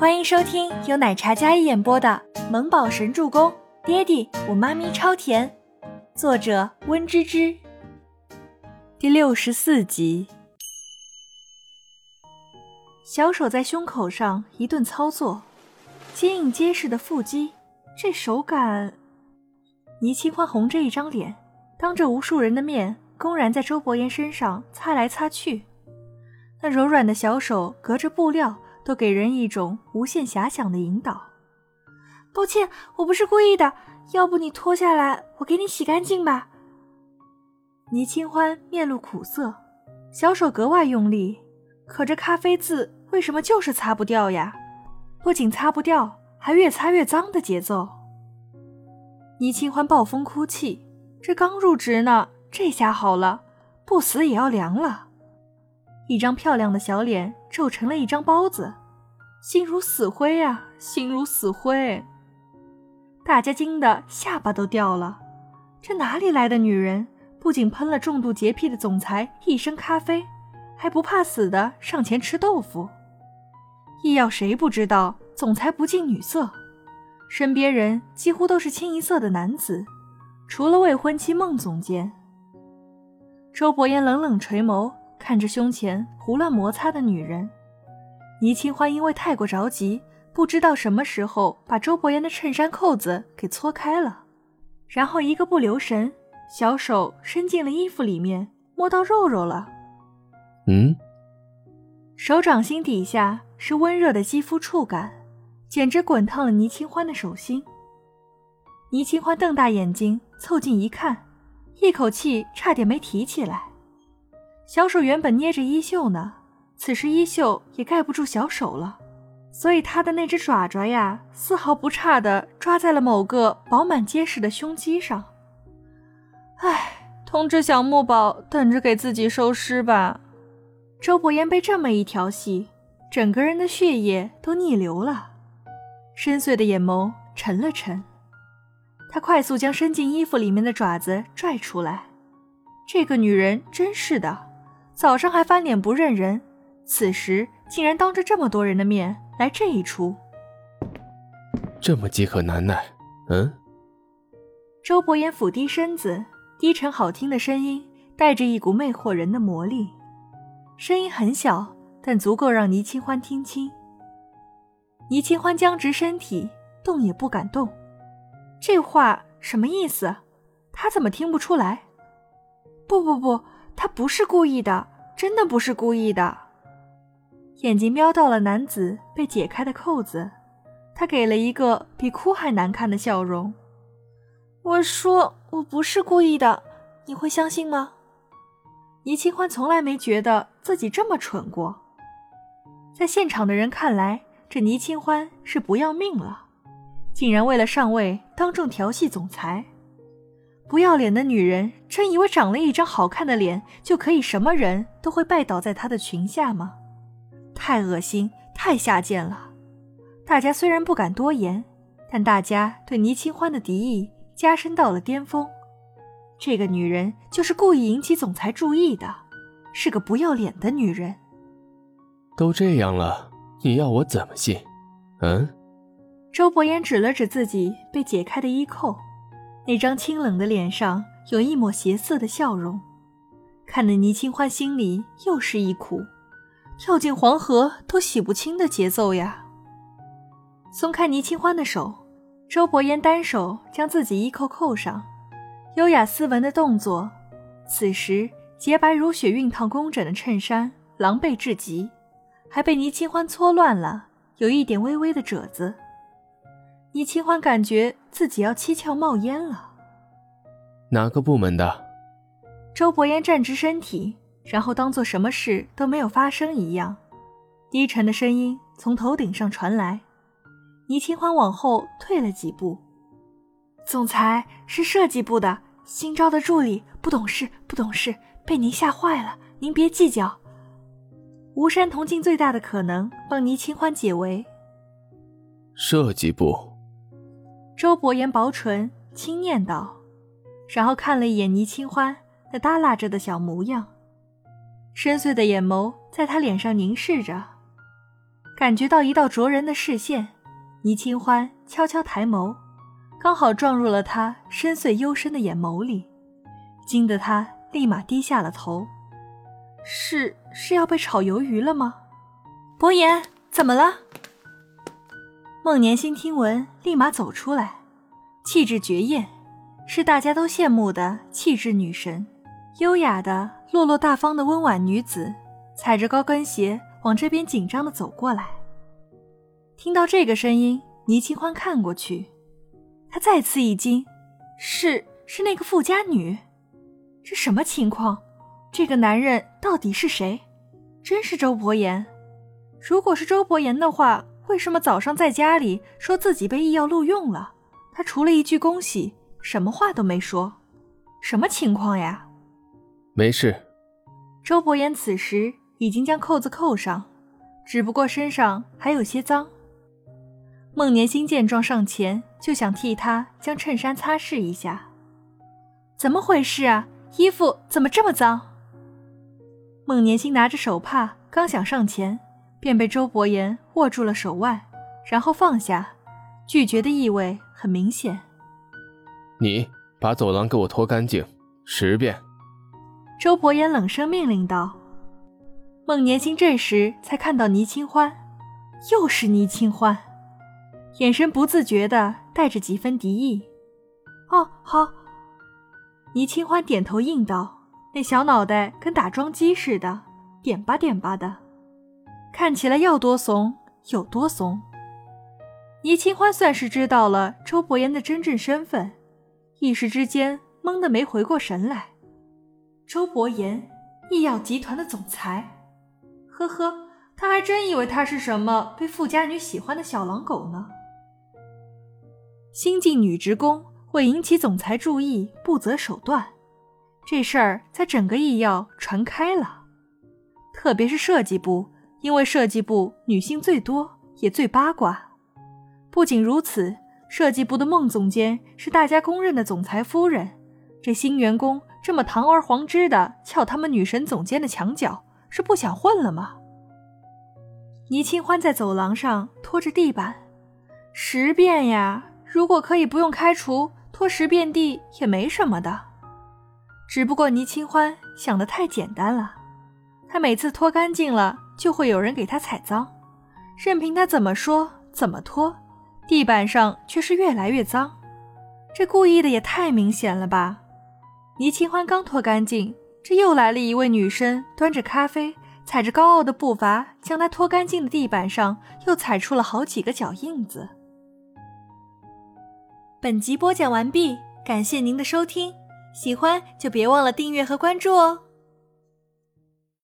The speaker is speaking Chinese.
欢迎收听由奶茶嘉一演播的《萌宝神助攻》，爹地我妈咪超甜，作者温芝芝。第六十四集。小手在胸口上一顿操作，坚硬结实的腹肌，这手感。倪清欢红着一张脸，当着无数人的面，公然在周伯言身上擦来擦去，那柔软的小手隔着布料。都给人一种无限遐想的引导。抱歉，我不是故意的，要不你脱下来，我给你洗干净吧。倪清欢面露苦涩，小手格外用力，可这咖啡渍为什么就是擦不掉呀？不仅擦不掉，还越擦越脏的节奏。倪清欢暴风哭泣，这刚入职呢，这下好了，不死也要凉了。一张漂亮的小脸皱成了一张包子。心如死灰啊，心如死灰！大家惊得下巴都掉了。这哪里来的女人？不仅喷了重度洁癖的总裁一身咖啡，还不怕死的上前吃豆腐。医药谁不知道，总裁不近女色，身边人几乎都是清一色的男子，除了未婚妻孟总监。周伯言冷冷垂眸，看着胸前胡乱摩擦的女人。倪清欢因为太过着急，不知道什么时候把周伯言的衬衫扣子给搓开了，然后一个不留神，小手伸进了衣服里面，摸到肉肉了。嗯，手掌心底下是温热的肌肤触感，简直滚烫了倪清欢的手心。倪清欢瞪大眼睛凑近一看，一口气差点没提起来。小手原本捏着衣袖呢。此时衣袖也盖不住小手了，所以他的那只爪爪呀，丝毫不差的抓在了某个饱满结实的胸肌上。唉，通知小木宝等着给自己收尸吧。周伯言被这么一调戏，整个人的血液都逆流了，深邃的眼眸沉了沉。他快速将伸进衣服里面的爪子拽出来。这个女人真是的，早上还翻脸不认人。此时竟然当着这么多人的面来这一出，这么饥渴难耐，嗯？周伯言俯低身子，低沉好听的声音带着一股魅惑人的魔力，声音很小，但足够让倪清欢听清。倪清欢僵直身体，动也不敢动。这话什么意思？他怎么听不出来？不不不，他不是故意的，真的不是故意的。眼睛瞄到了男子被解开的扣子，他给了一个比哭还难看的笑容。我说我不是故意的，你会相信吗？倪清欢从来没觉得自己这么蠢过。在现场的人看来，这倪清欢是不要命了，竟然为了上位当众调戏总裁。不要脸的女人，真以为长了一张好看的脸就可以什么人都会拜倒在她的裙下吗？太恶心，太下贱了！大家虽然不敢多言，但大家对倪清欢的敌意加深到了巅峰。这个女人就是故意引起总裁注意的，是个不要脸的女人。都这样了，你要我怎么信？嗯？周伯言指了指自己被解开的衣扣，那张清冷的脸上有一抹邪色的笑容，看得倪清欢心里又是一苦。跳进黄河都洗不清的节奏呀！松开倪清欢的手，周伯言单手将自己衣扣扣上，优雅斯文的动作。此时洁白如雪、熨烫工整的衬衫狼狈至极，还被倪清欢搓乱了，有一点微微的褶子。倪清欢感觉自己要七窍冒烟了。哪个部门的？周伯言站直身体。然后当做什么事都没有发生一样，低沉的声音从头顶上传来。倪清欢往后退了几步。总裁是设计部的新招的助理，不懂事，不懂事，被您吓坏了。您别计较。吴山同尽最大的可能帮倪清欢解围。设计部。周伯言薄唇轻念道，然后看了一眼倪清欢那耷拉着的小模样。深邃的眼眸在他脸上凝视着，感觉到一道灼人的视线，倪清欢悄悄抬眸，刚好撞入了他深邃幽深的眼眸里，惊得他立马低下了头。是是要被炒鱿鱼了吗？伯言，怎么了？孟年心听闻，立马走出来，气质绝艳，是大家都羡慕的气质女神，优雅的、落落大方的温婉女子，踩着高跟鞋往这边紧张的走过来。听到这个声音，倪清欢看过去，她再次一惊，是是那个富家女，这什么情况？这个男人到底是谁？真是周伯言？如果是周伯言的话。为什么早上在家里说自己被医药录用了？他除了一句恭喜，什么话都没说。什么情况呀？没事。周伯言此时已经将扣子扣上，只不过身上还有些脏。孟年星见状上前就想替他将衬衫擦拭一下。怎么回事啊？衣服怎么这么脏？孟年星拿着手帕刚想上前。便被周伯言握住了手腕，然后放下，拒绝的意味很明显。你把走廊给我拖干净，十遍。周伯言冷声命令道。孟年星这时才看到倪清欢，又是倪清欢，眼神不自觉的带着几分敌意。哦，好。倪清欢点头应道，那小脑袋跟打桩机似的，点吧点吧的。看起来要多怂有多怂。倪清欢算是知道了周伯言的真正身份，一时之间懵得没回过神来。周伯言，医药集团的总裁，呵呵，他还真以为他是什么被富家女喜欢的小狼狗呢。新晋女职工会引起总裁注意不择手段，这事儿在整个医药传开了，特别是设计部。因为设计部女性最多，也最八卦。不仅如此，设计部的孟总监是大家公认的总裁夫人。这新员工这么堂而皇之的撬他们女神总监的墙角，是不想混了吗？倪清欢在走廊上拖着地板，十遍呀！如果可以不用开除，拖十遍地也没什么的。只不过倪清欢想的太简单了，他每次拖干净了。就会有人给他踩脏，任凭他怎么说怎么拖，地板上却是越来越脏。这故意的也太明显了吧！倪清欢刚拖干净，这又来了一位女生，端着咖啡，踩着高傲的步伐，将她拖干净的地板上又踩出了好几个脚印子。本集播讲完毕，感谢您的收听，喜欢就别忘了订阅和关注哦。